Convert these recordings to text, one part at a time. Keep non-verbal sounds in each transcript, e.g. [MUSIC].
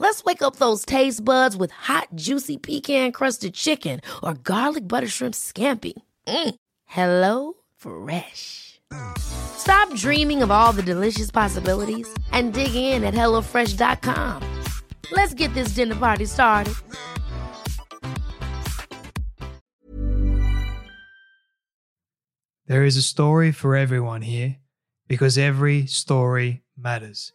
Let's wake up those taste buds with hot, juicy pecan crusted chicken or garlic butter shrimp scampi. Mm. Hello Fresh. Stop dreaming of all the delicious possibilities and dig in at HelloFresh.com. Let's get this dinner party started. There is a story for everyone here because every story matters.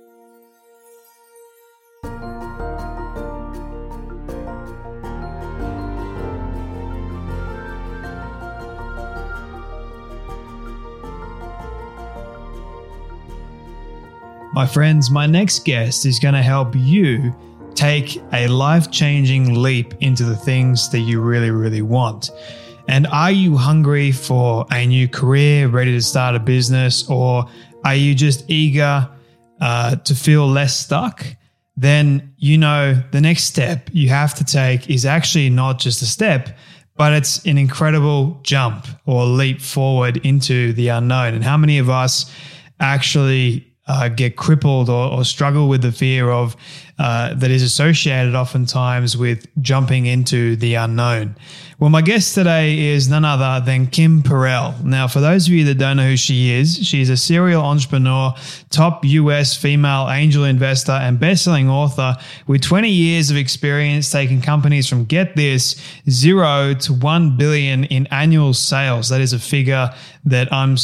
My friends, my next guest is going to help you take a life changing leap into the things that you really, really want. And are you hungry for a new career, ready to start a business, or are you just eager uh, to feel less stuck? Then you know the next step you have to take is actually not just a step, but it's an incredible jump or leap forward into the unknown. And how many of us actually uh, get crippled or, or, struggle with the fear of uh, that is associated oftentimes with jumping into the unknown. Well, my guest today is none other than Kim Perell. Now, for those of you that don't know who she is, she's a serial entrepreneur, top US female angel investor, and best-selling author with 20 years of experience taking companies from get this zero to one billion in annual sales. That is a figure that I'm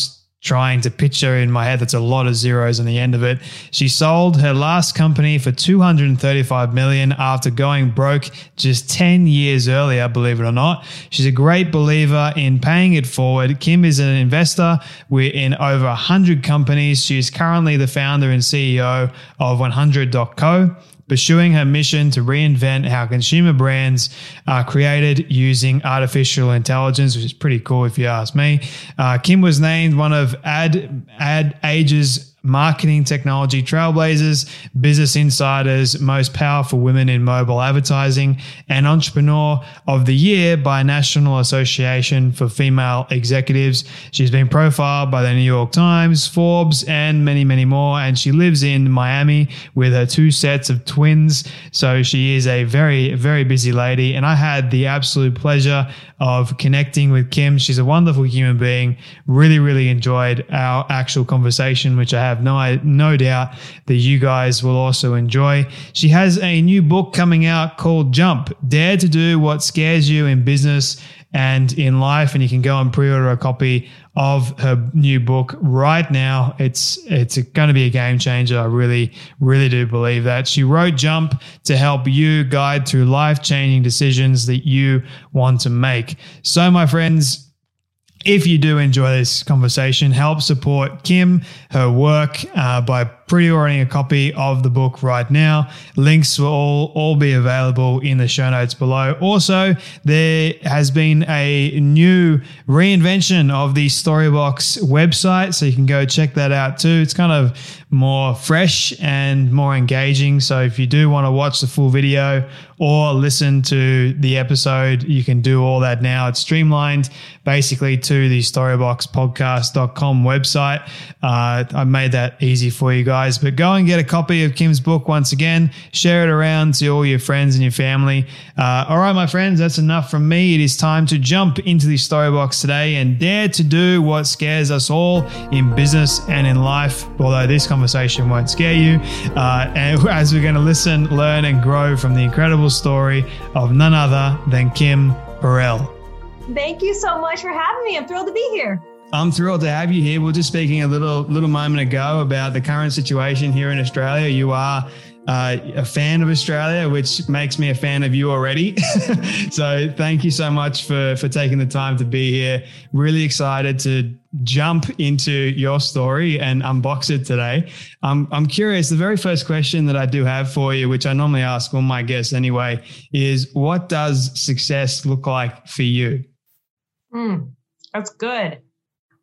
trying to picture in my head that's a lot of zeros on the end of it. She sold her last company for 235 million after going broke just 10 years earlier, believe it or not. She's a great believer in paying it forward. Kim is an investor We're in over 100 companies. She's currently the founder and CEO of 100.co pursuing her mission to reinvent how consumer brands are created using artificial intelligence, which is pretty cool if you ask me. Uh, Kim was named one of Ad Ad Age's marketing technology trailblazers, Business Insider's most powerful women in mobile advertising, and Entrepreneur of the Year by National Association for Female Executives. She's been profiled by the New York Times, Forbes, and many, many more. And she lives in Miami with her two sets of twins. So she is a very, very busy lady. And I had the absolute pleasure of connecting with Kim. She's a wonderful human being. Really, really enjoyed our actual conversation, which I have no, no doubt that you guys will also enjoy. She has a new book coming out called Jump Dare to Do What Scares You in Business and in life. And you can go and pre-order a copy of her new book right now. It's it's going to be a game changer. I really really do believe that. She wrote jump to help you guide through life-changing decisions that you want to make. So my friends if you do enjoy this conversation, help support Kim, her work uh, by pre-ordering a copy of the book right now. Links will all, all be available in the show notes below. Also, there has been a new reinvention of the Storybox website, so you can go check that out too. It's kind of more fresh and more engaging. So if you do want to watch the full video or listen to the episode, you can do all that now. It's streamlined basically to the storyboxpodcast.com website. Uh, I made that easy for you guys guys. But go and get a copy of Kim's book once again. Share it around to all your friends and your family. Uh, all right, my friends, that's enough from me. It is time to jump into the story box today and dare to do what scares us all in business and in life. Although this conversation won't scare you, uh, and [LAUGHS] as we're going to listen, learn, and grow from the incredible story of none other than Kim Perell. Thank you so much for having me. I'm thrilled to be here. I'm thrilled to have you here. We are just speaking a little little moment ago about the current situation here in Australia. You are uh, a fan of Australia, which makes me a fan of you already. [LAUGHS] so thank you so much for for taking the time to be here. Really excited to jump into your story and unbox it today. Um, I'm curious. The very first question that I do have for you, which I normally ask all my guests anyway, is what does success look like for you? Mm, that's good.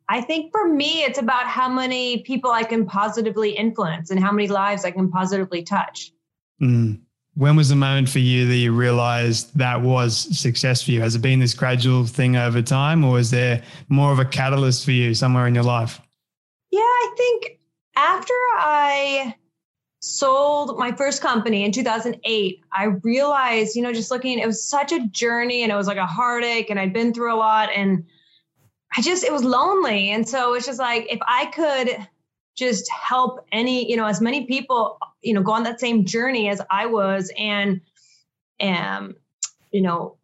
I think for me, it's about how many people I can positively influence and how many lives I can positively touch. Mm. When was the moment for you that you realized that was success for you? Has it been this gradual thing over time, or is there more of a catalyst for you somewhere in your life? Yeah, I think after I sold my first company in 2008, I realized, you know, just looking, it was such a journey and it was like a heartache, and I'd been through a lot. And I just, it was lonely. And so it's just like, if I could just help any, you know, as many people, you know, go on that same journey as I was and, um, you know,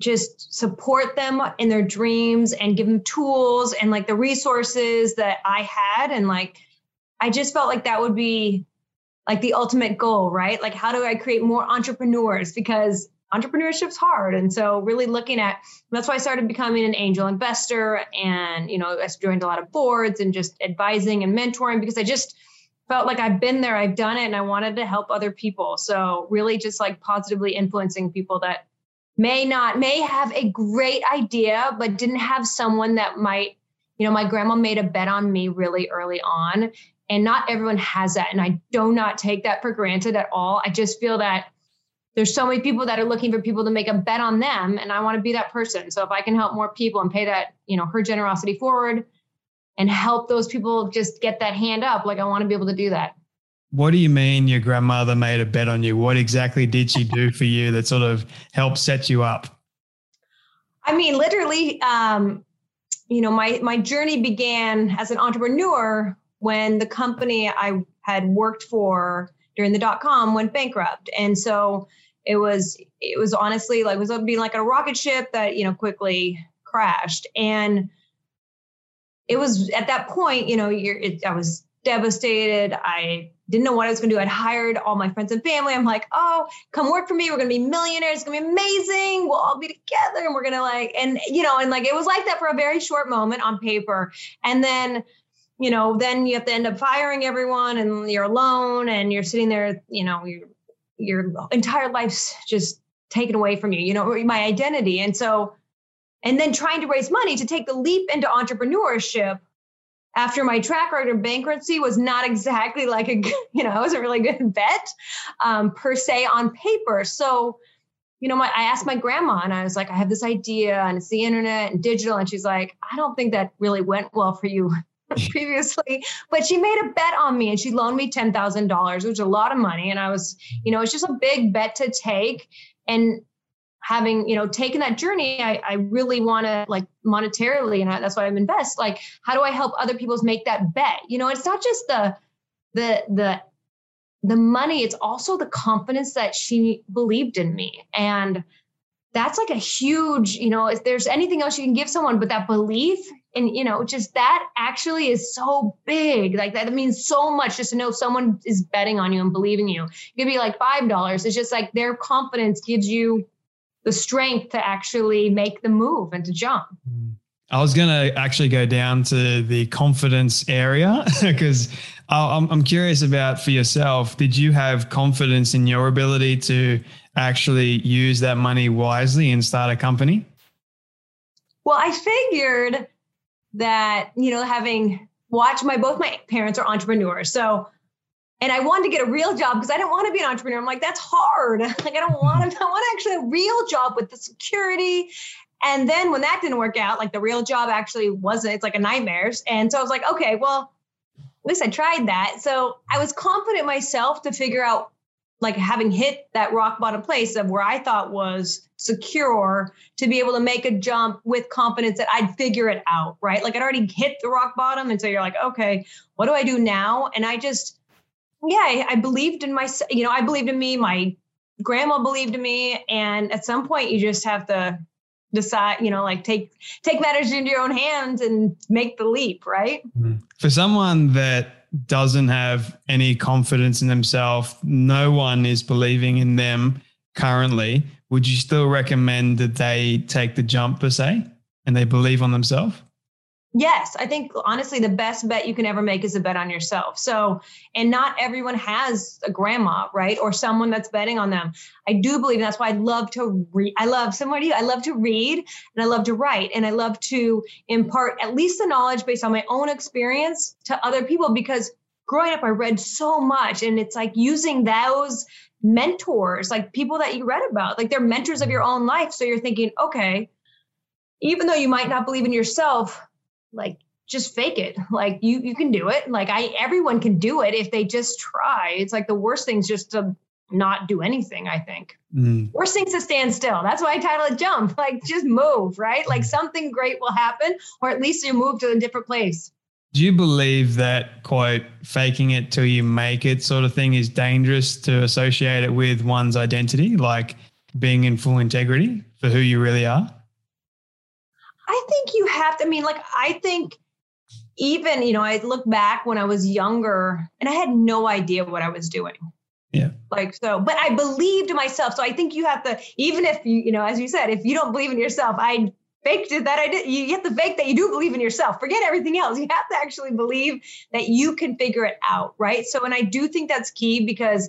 just support them in their dreams and give them tools and like the resources that I had. And like, I just felt like that would be like the ultimate goal, right? Like, how do I create more entrepreneurs? Because entrepreneurship's hard. And so really looking at that's why I started becoming an angel investor and you know I joined a lot of boards and just advising and mentoring because I just felt like I've been there, I've done it and I wanted to help other people. So really just like positively influencing people that may not may have a great idea but didn't have someone that might you know my grandma made a bet on me really early on and not everyone has that and I do not take that for granted at all. I just feel that there's so many people that are looking for people to make a bet on them and i want to be that person. So if i can help more people and pay that you know her generosity forward and help those people just get that hand up like i want to be able to do that. What do you mean your grandmother made a bet on you? What exactly did she do for you that sort of helped set you up? I mean literally um, you know my my journey began as an entrepreneur when the company i had worked for during the dot com went bankrupt. And so it was it was honestly like it was being like a rocket ship that you know quickly crashed. And it was at that point you know it, i was devastated. I didn't know what i was going to do. I'd hired all my friends and family. I'm like oh come work for me. We're going to be millionaires. It's going to be amazing. We'll all be together and we're going to like and you know and like it was like that for a very short moment on paper. And then you know then you have to end up firing everyone and you're alone and you're sitting there you know you're your entire life's just taken away from you, you know, my identity. And so, and then trying to raise money to take the leap into entrepreneurship after my track record of bankruptcy was not exactly like a, [LAUGHS] you know, it was a really good bet um, per se on paper. So, you know, my, I asked my grandma and I was like, I have this idea and it's the internet and digital. And she's like, I don't think that really went well for you [LAUGHS] previously, but she made a bet on me and she loaned me $10,000, which is a lot of money. And I was, you know, it's just a big bet to take. And having, you know, taken that journey, I, I really want to like monetarily, and I, that's why I'm invest. Like, how do I help other people make that bet? You know, it's not just the, the, the, the money, it's also the confidence that she believed in me. And that's like a huge, you know, if there's anything else you can give someone, but that belief and, you know, just that actually is so big. Like that means so much just to know someone is betting on you and believing you. It could be like $5. It's just like their confidence gives you the strength to actually make the move and to jump. I was going to actually go down to the confidence area [LAUGHS] because I'm, I'm curious about for yourself. Did you have confidence in your ability to actually use that money wisely and start a company? Well, I figured that, you know, having watched my both my parents are entrepreneurs. So and I wanted to get a real job because I didn't want to be an entrepreneur. I'm like, that's hard. [LAUGHS] Like, I don't want to, [LAUGHS] I want actually a real job with the security. And then when that didn't work out, like the real job actually wasn't, it's like a nightmare. And so I was like, okay, well, at least I tried that. So I was confident myself to figure out like having hit that rock bottom place of where I thought was secure to be able to make a jump with confidence that I'd figure it out, right? Like I'd already hit the rock bottom. And so you're like, okay, what do I do now? And I just, yeah, I, I believed in myself, you know, I believed in me. My grandma believed in me. And at some point, you just have to decide, you know, like take take matters into your own hands and make the leap, right? Mm-hmm. For someone that doesn't have any confidence in themselves, no one is believing in them currently, would you still recommend that they take the jump per se and they believe on themselves? Yes, I think honestly the best bet you can ever make is a bet on yourself. So, and not everyone has a grandma, right? Or someone that's betting on them. I do believe that's why I love to read. I love similar to you. I love to read and I love to write and I love to impart at least the knowledge based on my own experience to other people because growing up I read so much and it's like using those mentors, like people that you read about, like they're mentors of your own life. So you're thinking, okay, even though you might not believe in yourself, like just fake it. [LAUGHS] Like you you can do it. Like i everyone can do it if they just try. It's like the worst thing's just to not do anything i think. Mm. worst thing's to stand still. That's why i title it jump. [LAUGHS] Like just move right? Like something great will happen or at least you move to a different place. Do you believe that quote faking it till you make it sort of thing is dangerous to associate it with one's identity like being in full integrity for who you really are I think you have to, I mean, like, I think even, you know, I look back when I was younger and I had no idea what I was doing. Yeah. Like, so, but I believed in myself. So I think you have to, even if you, you know, as you said, if you don't believe in yourself, I faked it that I did. You have to fake that you do believe in yourself. Forget everything else. You have to actually believe that you can figure it out. Right. So, and I do think that's key because,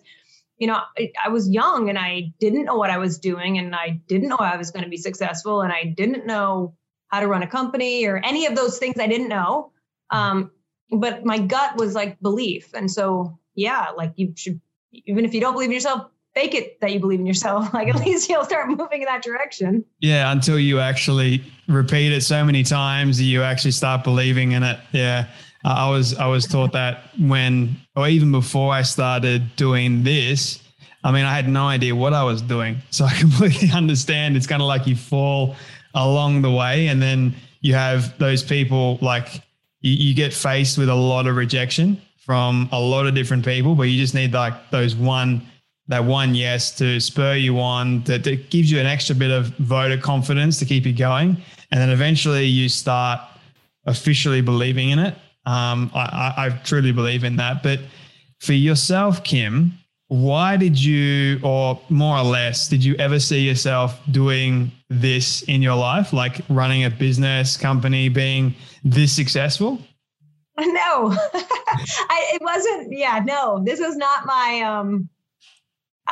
you know, I, I was young and I didn't know what I was doing and I didn't know I was going to be successful and I didn't know how to run a company or any of those things I didn't know. Um, but my gut was like belief. And so, yeah, like you should, even if you don't believe in yourself, fake it that you believe in yourself. [LAUGHS] Like at least you'll start moving in that direction. Yeah. Until you actually repeat it so many times that you actually start believing in it. Yeah. I was, I was taught that when, or even before I started doing this, I mean, I had no idea what I was doing. So I [LAUGHS] completely understand. It's kind of like you fall along the way. And then you have those people like you, you get faced with a lot of rejection from a lot of different people, but you just need like those one that one yes to spur you on that, that gives you an extra bit of voter confidence to keep you going. And then eventually you start officially believing in it. Um, I, I, truly believe in that. But for yourself kim why did you, or more or less, did you ever see yourself doing this in your life, like running a business company, being this successful? [LAUGHS] No, [LAUGHS] I, it wasn't. Yeah, no, this was not my. um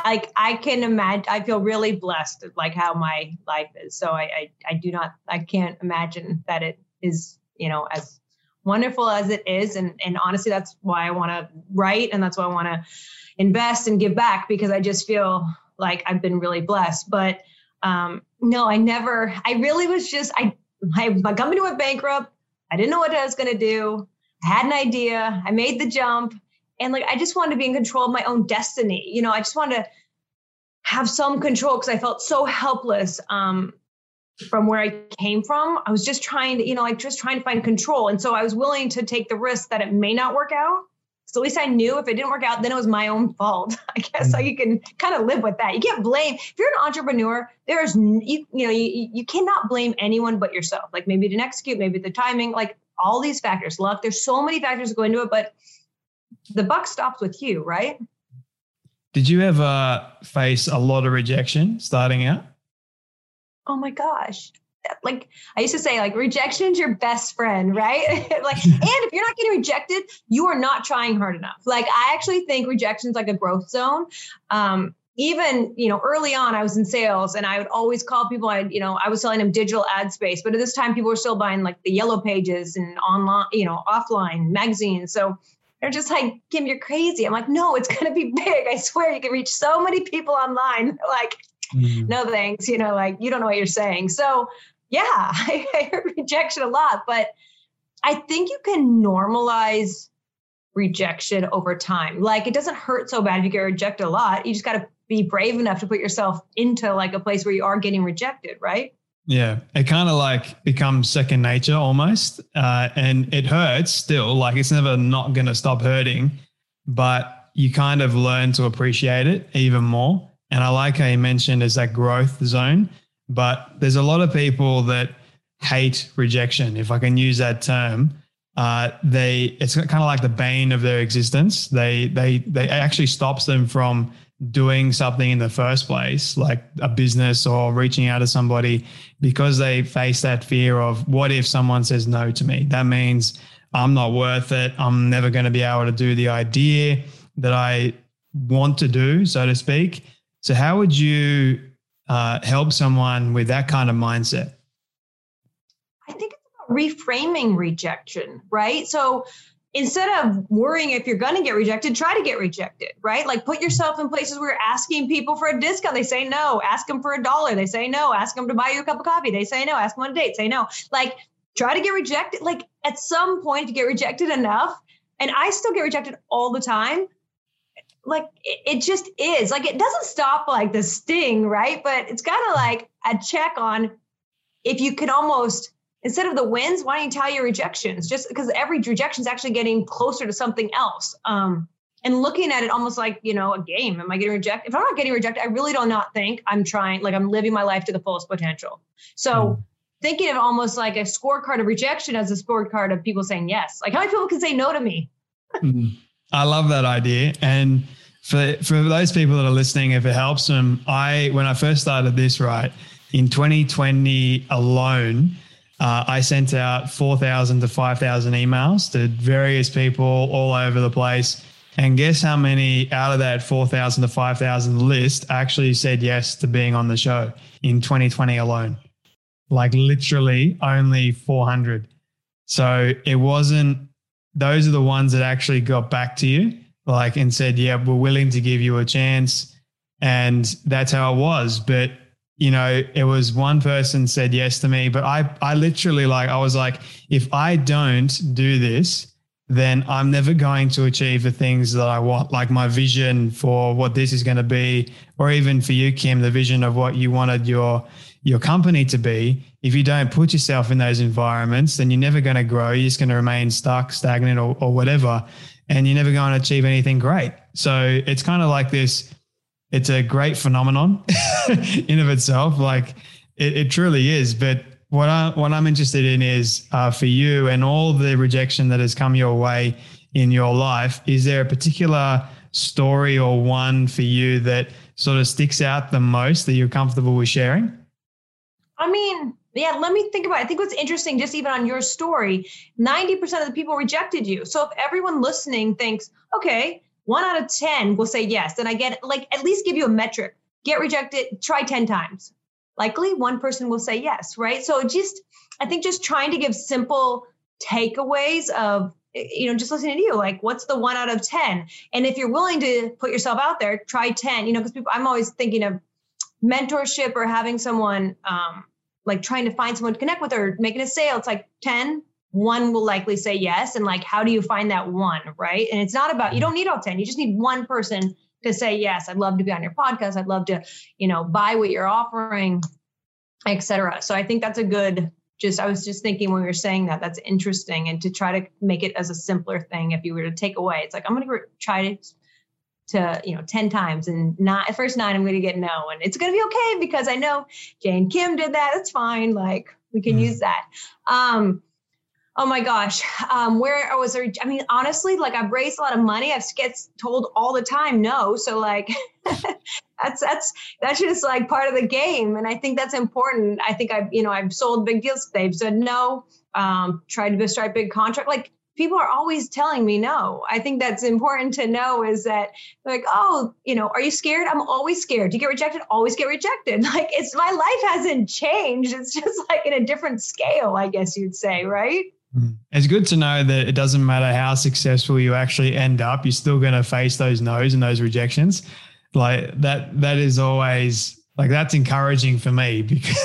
like I can imagine, I feel really blessed, like how my life is. So I, I, I do not, I can't imagine that it is, you know, as wonderful as it is. And and honestly, that's why I want to write, and that's why I want to invest and give back because I just feel like I've been really blessed. But um, no, I never, I really was just, I, my, my company went bankrupt. I didn't know what I was going to do. I had an idea. I made the jump. And like, I just wanted to be in control of my own destiny. You know, I just wanted to have some control because I felt so helpless um, from where I came from. I was just trying to, you know, like just trying to find control. And so I was willing to take the risk that it may not work out so at least I knew if it didn't work out, then it was my own fault. [LAUGHS] I guess so. Mm-hmm. You can kind of live with that. You can't blame if you're an entrepreneur. There's you, you know you you cannot blame anyone but yourself. Like maybe you didn't execute, maybe the timing, like all these factors, luck. There's so many factors that go into it, but the buck stops with you, right? Did you ever face a lot of rejection starting out? Oh my gosh like I used to say, like rejection's your best friend, right? [LAUGHS] like, [LAUGHS] and if you're not getting rejected, you are not trying hard enough. Like, I actually think rejection's like a growth zone. Um, even you know early on i was in sales and i would always call people i you know i was selling them digital ad space but at this time people were still buying like the yellow pages and online you know offline magazines so they're just like kim you're crazy i'm like no it's going to be big i swear you can reach so many people online [LAUGHS] like mm. no thanks you know like you don't know what you're saying so yeah, [LAUGHS] I, I heard rejection a lot, but I think you can normalize rejection over time. Like it doesn't hurt so bad if you get rejected a lot. You just got to be brave enough to put yourself into like a place where you are getting rejected, right? Yeah, it kind of like becomes second nature almost. Uh, and it hurts still, like it's never not going to stop hurting, but you kind of learn to appreciate it even more. And I like how you mentioned is that growth zone but there's a lot of people that hate rejection, if I can use that term. Uh, they it's kind of like the bane of their existence. They they they actually stops them from doing something in the first place, like a business or reaching out to somebody, because they face that fear of what if someone says no to me? That means I'm not worth it. I'm never going to be able to do the idea that I want to do, so to speak. So, how would you uh, help someone with that kind of mindset? I think it's about reframing rejection, right? So, instead of worrying if you're going to get rejected, try to get rejected, right? Like put yourself in places where you're asking people for a discount. They say no. Ask them for a dollar. They say no. Ask them to buy you a cup of coffee. They say no. Ask them on a date. Say no. Like try to get rejected. Like at some point, you get rejected enough. And I still get rejected all the time. Like it, just is. Like it doesn't stop like the sting, right? But it's kind of like a check on if you can almost instead of the wins, why don't you tell your rejections? Just because every rejection is actually getting closer to something else. Um, and looking at it almost like you know a game. Am I getting rejected? If I'm not getting rejected, I really do not think I'm trying. Like I'm living my life to the fullest potential. So. Mm thinking of almost like a scorecard of rejection as a scorecard of people saying yes. Like how many people can say no to me? mm, I love that idea. And for for those people that are listening, if it helps them, I when I first started this, right, in 2020 alone, uh, I sent out 4,000 to 5,000 emails to various people all over the place. And guess how many out of that 4,000 to 5,000 list actually said yes to being on the show in 2020 alone? like literally only 400. So it wasn't, those are the ones that actually got back to you, like, and said, yeah, we're willing to give you a chance. And that's how it was. But, you know, it was one person said yes to me, but I, I literally like, I was like, if I don't do this, then I'm never going to achieve the things that I want, like my vision for what this is going to be, or even for you, Kim, the vision of what you wanted your your company to be, if you don't put yourself in those environments, then you're never going to grow. You're just going to remain stuck, stagnant, or, or whatever, and you're never going to achieve anything great. So it's kind of like this. It's a great phenomenon [LAUGHS] in of itself. Like it, it truly is. But what I what I'm interested in is uh, for you and all the rejection that has come your way in your life. Is there a particular story or one for you that sort of sticks out the most that you're comfortable with sharing? I mean, yeah, let me think about it. I think what's interesting, just even on your story, 90% of the people rejected you. So if everyone listening thinks, okay, one out of 10 will say yes, then I get like at least give you a metric. Get rejected, try 10 times. Likely one person will say yes, right? So just, I think just trying to give simple takeaways of, you know, just listening to you, like what's the one out of 10? And if you're willing to put yourself out there, try 10, you know, because I'm always thinking of mentorship or having someone um, like trying to find someone to connect with or making a sale, it's like 10, one will likely say yes. And like, how do you find that one? Right. And it's not about, you don't need all 10, you just need one person to say, yes, I'd love to be on your podcast. I'd love to, you know, buy what you're offering, etc. So I think that's a good, just, I was just thinking when we were saying that, that's interesting. And to try to make it as a simpler thing, if you were to take away, it's like, I'm going to try to to you know 10 times and not first nine i'm going to get no and it's going to be okay because i know jane kim did that. It's fine. Like we can mm. use that. Um oh my gosh. Um where I was there i mean honestly like i've raised a lot of money. I've gets told all the time no. So like [LAUGHS] that's that's that's just like part of the game and i think that's important. I think i've you know i've sold big deals. They've said no. Um tried to strike big contract like people are always telling me no. I think that's important to know is that like, oh, you know, are you scared? I'm always scared. Do you get rejected? Always get rejected. [LAUGHS] Like it's my life hasn't changed. It's just [LAUGHS] like in a different scale, I guess you'd say, right? Hmm. It's good to know that it doesn't matter how successful you actually end up, you're still going to face those no's and those rejections. Like that, that is always like that's encouraging for me [LAUGHS] because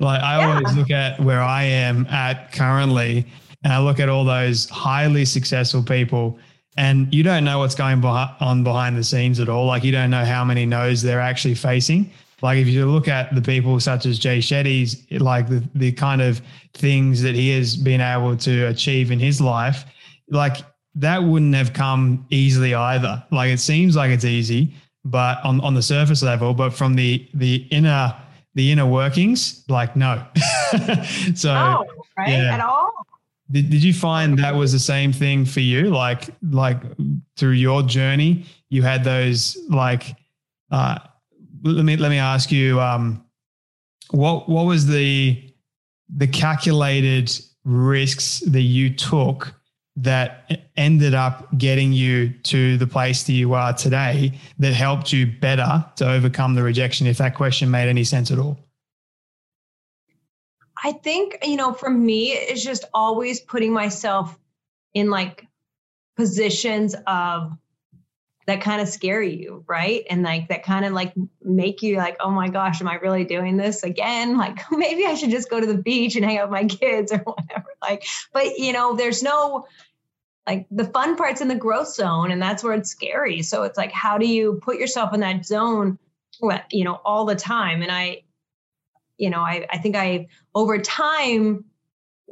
like I yeah. always look at where I am at currently and I look at all those highly successful people, and you don't know what's going on behind the scenes at all. Like you don't know how many no's they're actually facing. Like if you look at the people such as Jay Shetty's, like the, the kind of things that he has been able to achieve in his life, like that wouldn't have come easily either. Like it seems like it's easy, but on, on the surface level, but from the the inner the inner workings, like no. [LAUGHS] so oh, right yeah. at all. Did, did you find that was the same thing for you? Like like through your journey, you had those like uh, let me let me ask you um, what what was the the calculated risks that you took that ended up getting you to the place that you are today that helped you better to overcome the rejection if that question made any sense at all i think you know for me it's just always putting myself in like positions of that kind of scare you, right? And like that kind of like make you like, oh my gosh, am I really doing this again? [LAUGHS] Like maybe I should just go to the beach and hang out with my [LAUGHS] kids or whatever. Like, but you know, there's no like the fun parts in the growth zone, and that's where it's scary. So it's like, how do you put yourself in that zone, you know, all the time? And I, you know, I I think I over time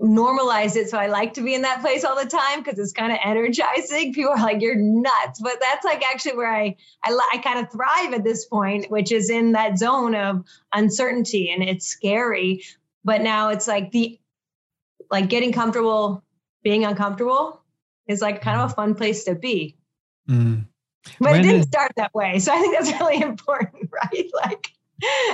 normalized it. So I like to be in that place all the time because it's kind of energizing. [LAUGHS] People are like, you're nuts. But that's like actually where I, I, I kind of thrive at this point, which is in that zone of uncertainty and it's scary. But now it's like the, like getting comfortable being uncomfortable is like kind of a fun place to be. Mm. But when it didn't start that way. So I think that's [LAUGHS] really important, right? Like,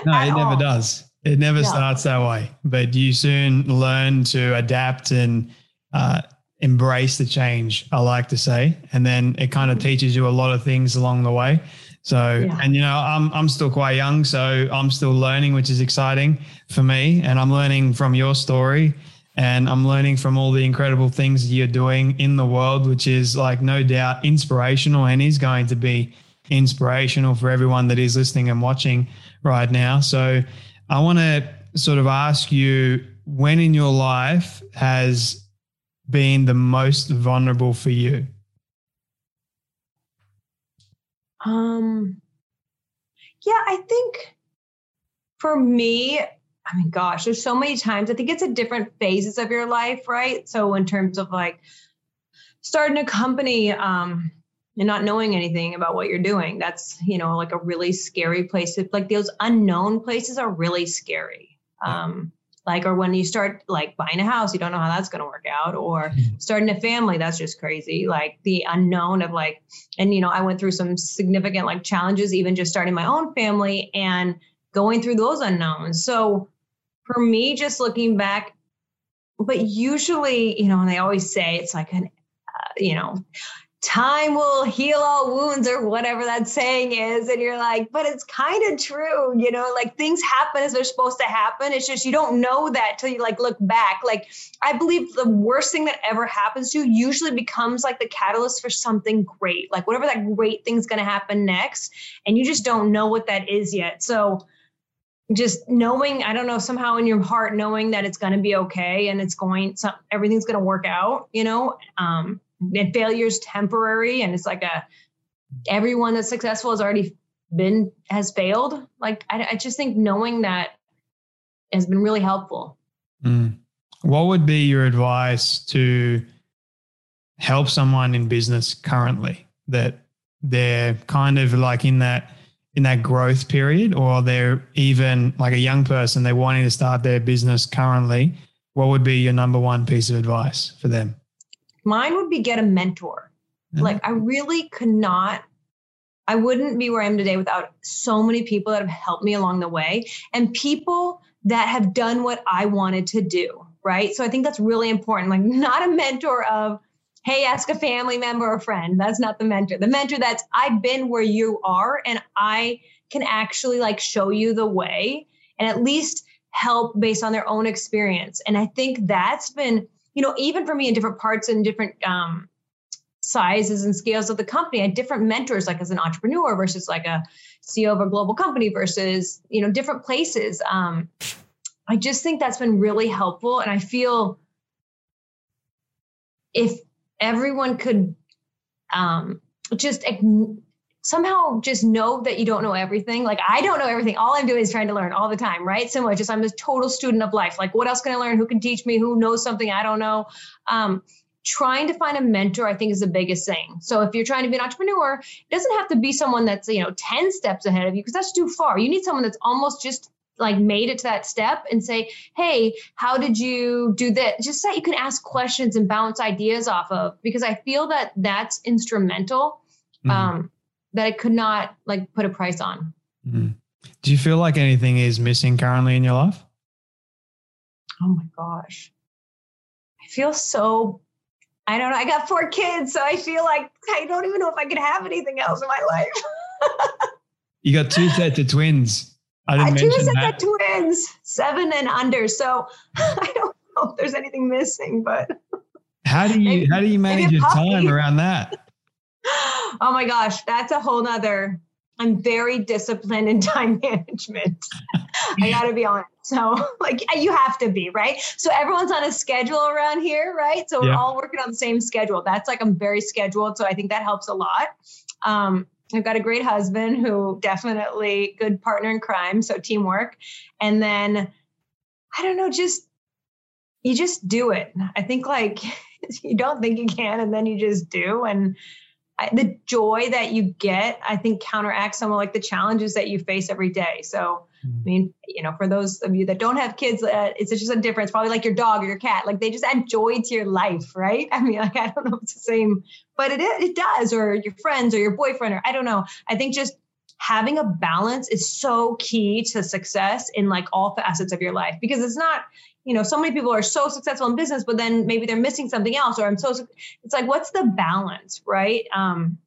no, it never does. It never no. starts that way, but you soon learn to adapt and uh, embrace the change, I like to say. And then it kind of mm-hmm. teaches you a lot of things along the way. So, yeah. and you know, I'm, I'm still quite young, so I'm still learning, which is exciting for me. And I'm learning from your story and I'm learning from all the incredible things you're doing in the world, which is like no doubt inspirational and is going to be inspirational for everyone that is listening and watching right now. So, I want to sort of ask you when in your life has been the most vulnerable for you? Um, yeah, I think for me, I mean, gosh, there's so many times. I think it's at different phases of your life, right? So in terms of like starting a company, um, and not knowing anything about what you're doing that's you know like a really scary place like those unknown places are really scary. Um like or when you start like buying a house you don't know how that's going to work out or mm-hmm. starting a family that's just crazy. Like the unknown of like and you know i went through some significant like challenges even just starting my own family and going through those unknowns. So for me just looking back but usually you know and they always say it's like an uh, you know time will heal all wounds or whatever that saying is. And you're like but it's kind of true you know like things happen as they're supposed to happen. It's just you don't know that till you like look back. Like i believe the worst thing that ever happens to you usually becomes like the catalyst for something great like whatever that great thing's going to happen next and you just don't know what that is yet. So just knowing i don't know somehow in your heart knowing that it's going to be okay and it's going some everything's going to work out you know um and failure is temporary and it's like a everyone that's successful has already been has failed. Like i, I just think knowing that has been really helpful. Mm. what would be your advice to help someone in business currently that they're kind of like in that in that growth period or they're even like a young person they're wanting to start their business currently? What would be your number one piece of advice for them Mine would be get a mentor. Mm-hmm. Like I really could not I wouldn't be where I am today without so many people that have helped me along the way and people that have done what I wanted to do, right? So I think that's really important. Like [LAUGHS] not a mentor of hey, ask a family member or friend. That's not the mentor. The mentor that's I've been where you are and I can actually like show you the way and at least help based on their own experience. And I think that's been you know, even for me in different parts and different um, sizes and scales of the company, I had different mentors, like as an entrepreneur versus like a CEO of a global company versus, you know, different places. Um, I just think that's been really helpful. And I feel if everyone could um, just somehow just know that you don't know everything. Like I don't know everything. All I'm doing is trying to learn all the time, right? Similar, just I'm a total student of life. Like what else can I learn? Who can teach me? Who knows something I don't know? Um, trying to find a mentor, I think, is the biggest thing. So if you're trying to be an entrepreneur, it doesn't have to be someone that's you know 10 steps ahead of you because that's too far. You need someone that's almost just like made it to that step and say, hey, how did you do that? Just that you can ask questions and bounce ideas off of because I feel that that's instrumental. Mm-hmm. Um, that I could not like put a price on. Mm-hmm. Do you feel like anything is missing currently in your life? Oh my gosh. I feel so I don't know. I got four kids, so I feel like I don't even know if I could have anything else in my life. [LAUGHS] you got two sets of twins. I didn't two sets that. of twins, seven and under. So [LAUGHS] I don't know if there's anything missing, but how do you [LAUGHS] maybe, how do you manage your time around that? Oh my gosh, that's a whole nother. I'm very disciplined in [LAUGHS] time management. I gotta be honest. So, [LAUGHS] like, you have to be, right? So, everyone's on a schedule around here, right? So, we're all working on the same schedule. That's like, I'm very scheduled. So, I think that helps a lot. Um, I've got a great husband who definitely good partner in crime. So, teamwork. And then, I don't know, just, you just do it. I think like [LAUGHS] you don't think you can, and then you just do. And, the joy that you get, I think, counteracts some of like the challenges that you face every day. So, I mm. mean, you know, for those of you that don't have kids, uh, it's just a difference. Probably like your dog or your cat, like they just add joy to your life, right? [LAUGHS] I mean, like I don't know if it's the same, but it it does, or your friends or your boyfriend, or I don't know. I think just having a balance is so key to success in like all facets of your life because it's not you know, so many people are so successful in business, but then maybe they're missing something else, or I'm so, it's like, what's the balance, right? Um,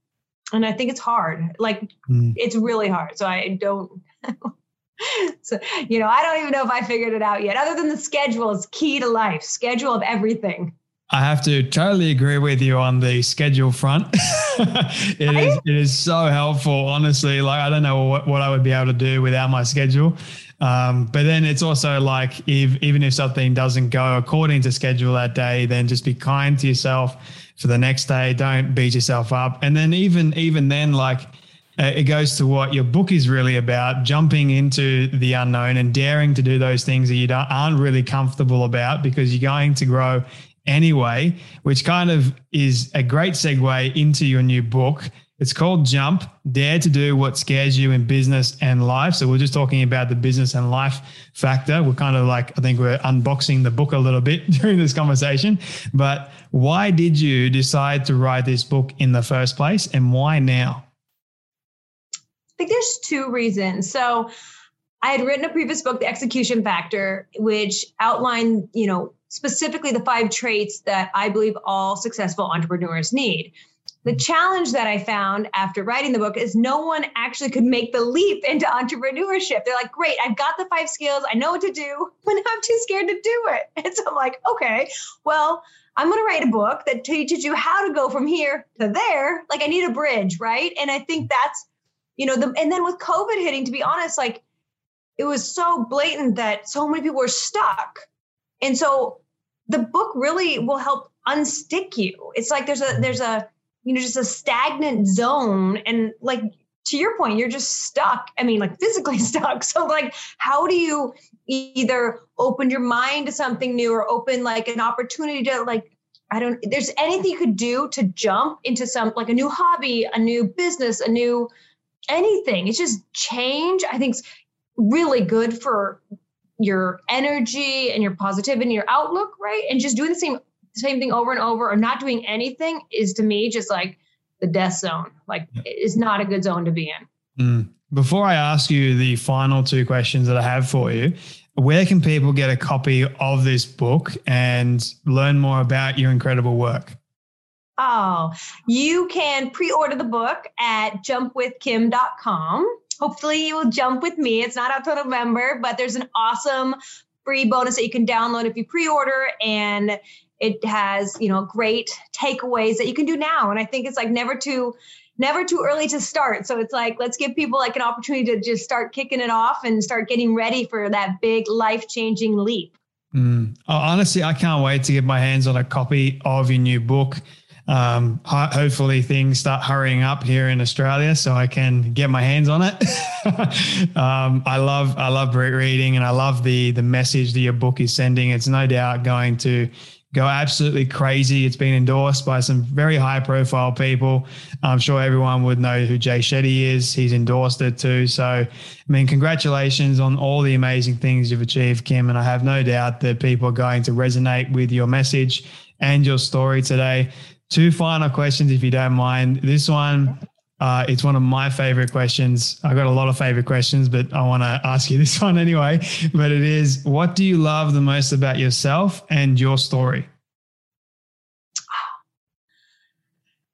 and I think it's hard. Like, mm. it's really hard. So I don't, [LAUGHS] so, you know, I don't even know if I figured it out yet, other than the schedule is key to life, schedule of everything. I have to totally agree with you on the schedule front. [LAUGHS] it is it is so helpful, honestly. Like I don't know what, what I would be able to do without my schedule. Um, but then it's also like if even if something doesn't go according to schedule that day, then just be kind to yourself for the next day. Don't beat yourself up. And then even even then, like uh, it goes to what your book is really about: jumping into the unknown and daring to do those things that you aren't really comfortable about because you're going to grow anyway. Which kind of is a great segue into your new book it's called Jump, Dare to Do What Scares You in Business and Life. So we're just talking about the business and life factor. We're kind of like, I think we're unboxing the book a little bit [LAUGHS] during this conversation. But why did you decide to write this book in the first place and why now? I think there's two reasons. So I had written a previous book, The Execution Factor, which outlined, you know, specifically the five traits that I believe all successful entrepreneurs need. The challenge that I found after writing the book is no one actually could make the leap into entrepreneurship. They're like, great, I've got the five skills, I know what to do, [LAUGHS] but I'm too scared to do it. [LAUGHS] And so I'm like, okay, well, I'm going to write a book that teaches you how to go from here to there. Like I need a bridge, right? And I think that's, you know, the and then with COVID hitting, to be honest, like it was so blatant that so many people were stuck. And so the book really will help unstick you. It's like there's a there's a you know just a stagnant zone. And like to your point you're just stuck. I mean like physically [LAUGHS] stuck. So like how do you either open your mind to something new or open like an opportunity to like i don't there's anything you could do to jump into some like a new hobby a new business a new anything. It's just change i think really good for your energy and your positivity and your outlook right? And just doing the same same thing over and over or not doing anything is to me just like the death zone. Like it's not a good zone to be in. Mm. Before I ask you the final two questions that I have for you, where can people get a copy of this book and learn more about your incredible work? Oh, you can pre order the book at jumpwithkim.com. Hopefully, you will jump with me. It's not out till November, but there's an awesome free bonus that you can download if you pre order. And it has you know great takeaways that you can do now and i think it's like never too never too early to start so it's like let's give people like an opportunity to just start kicking it off and start getting ready for that big life changing leap mm. oh, honestly i can't wait to get my hands on a copy of your new book Um, hopefully, things start hurrying up here in Australia so I can get my hands on it. [LAUGHS] um, I love I love reading and I love the the message that your book is sending. It's no doubt going to go absolutely crazy. It's been endorsed by some very high profile people. I'm sure everyone would know who Jay Shetty is. He's endorsed it too. So, I mean, congratulations on all the amazing things you've achieved, Kim. And I have no doubt that people are going to resonate with your message and your story today. Two final questions, if you don't mind. This one uh, it's one of my favorite questions. I got a lot of favorite questions, but I want to ask you [LAUGHS] this one anyway. But it is what do you love the most about yourself and your story?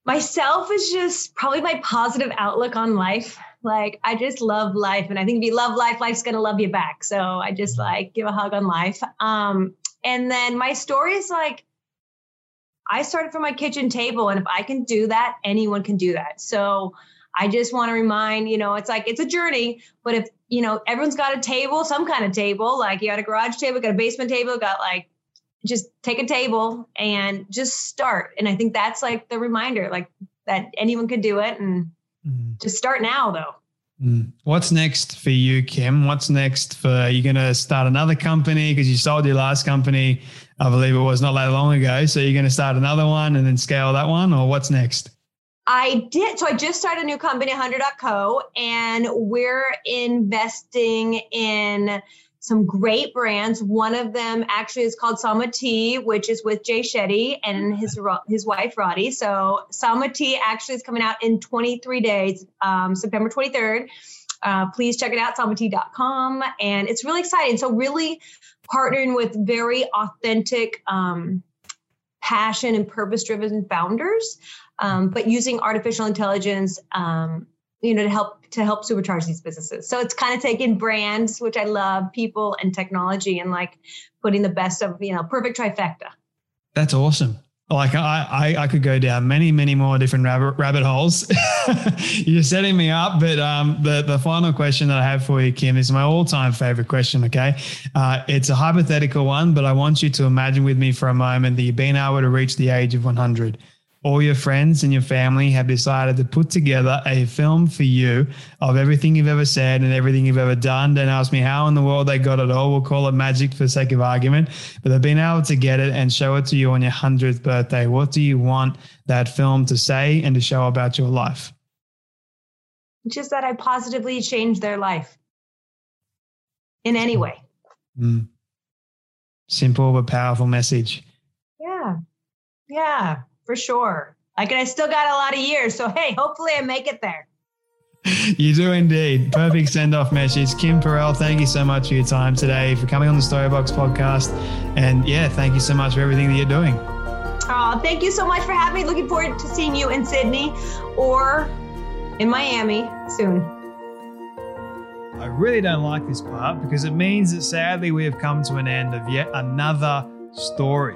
Myself is just probably my positive outlook on life. Like, I just love life. And I think if you love life, life's going to love you back. So I just like give a hug on life. Um, and then my story is like, I started from my kitchen table. And if I can do that, anyone can do that. So I just want to remind, you know, it's like it's a journey, but if, you know, everyone's got a table, some kind of table, like you got a garage table, got a basement table, got like, just take a table and just start. And I think that's like the reminder, like that anyone could do it and mm. just start now though. Mm. What's next for you, Kim? What's next for you going to start another company because you sold your last company? I believe it was not that long ago. So you're going to start another one and then scale that one, or what's next? I did. So I just started a new company, 100.co, and we're investing in some great brands. One of them actually is called Sama Tea, which is with Jay Shetty and his his wife Radhi. So Sama Tea actually is coming out in 23 days, um, September 23rd. Uh, please check it out, samatea.com. And it's really exciting. So really partnering with very authentic, um, passion and purpose driven founders, um, but using artificial intelligence um, you know to help to help supercharge these businesses. So it's kind of taking brands which i love people and technology and like putting the best of you know perfect trifecta. That's awesome like I, I, I could go down many, many more different rabbit rabbit holes. [LAUGHS] You're setting me up, but um, the the final question that I have for you, Kim, is my all time favorite question. Okay, uh, it's a hypothetical one, but I want you to imagine with me for a moment that you've been able to reach the age of 100 all your friends and your family have decided to put together a film for you of everything you've ever said and everything you've ever done. Don't ask me how in the world they got it all. We'll call it magic for the sake of argument, but they've been able to get it and show it to you on your 100th birthday. What do you want that film to say and to show about your life? Just that I positively changed their life in any way. Mm. Simple but powerful message. Yeah. Yeah for sure. Like, I still got a lot of years. So, hey, hopefully I make it there. You do indeed. Perfect send off message. Kim Perell, thank you so much for your time today, for coming on the Storybox podcast. And yeah, thank you so much for everything that you're doing. Oh, thank you so much for having me. Looking forward to seeing you in Sydney or in Miami soon. I really don't like this part because it means that sadly we have come to an end of yet another story.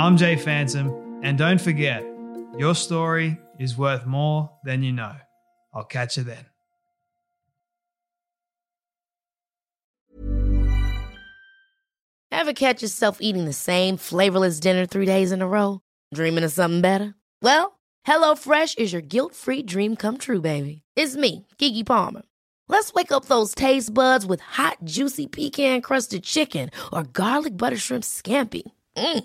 I'm Jay Phantom, and don't forget, your story is worth more than you know. I'll catch you then. Ever catch yourself eating the same flavorless dinner three days in a row? Dreaming of something better? Well, HelloFresh is your guilt free dream come true, baby. It's me, Keke Palmer. Let's wake up those taste buds with hot, juicy pecan crusted chicken or garlic butter shrimp scampi. Mm.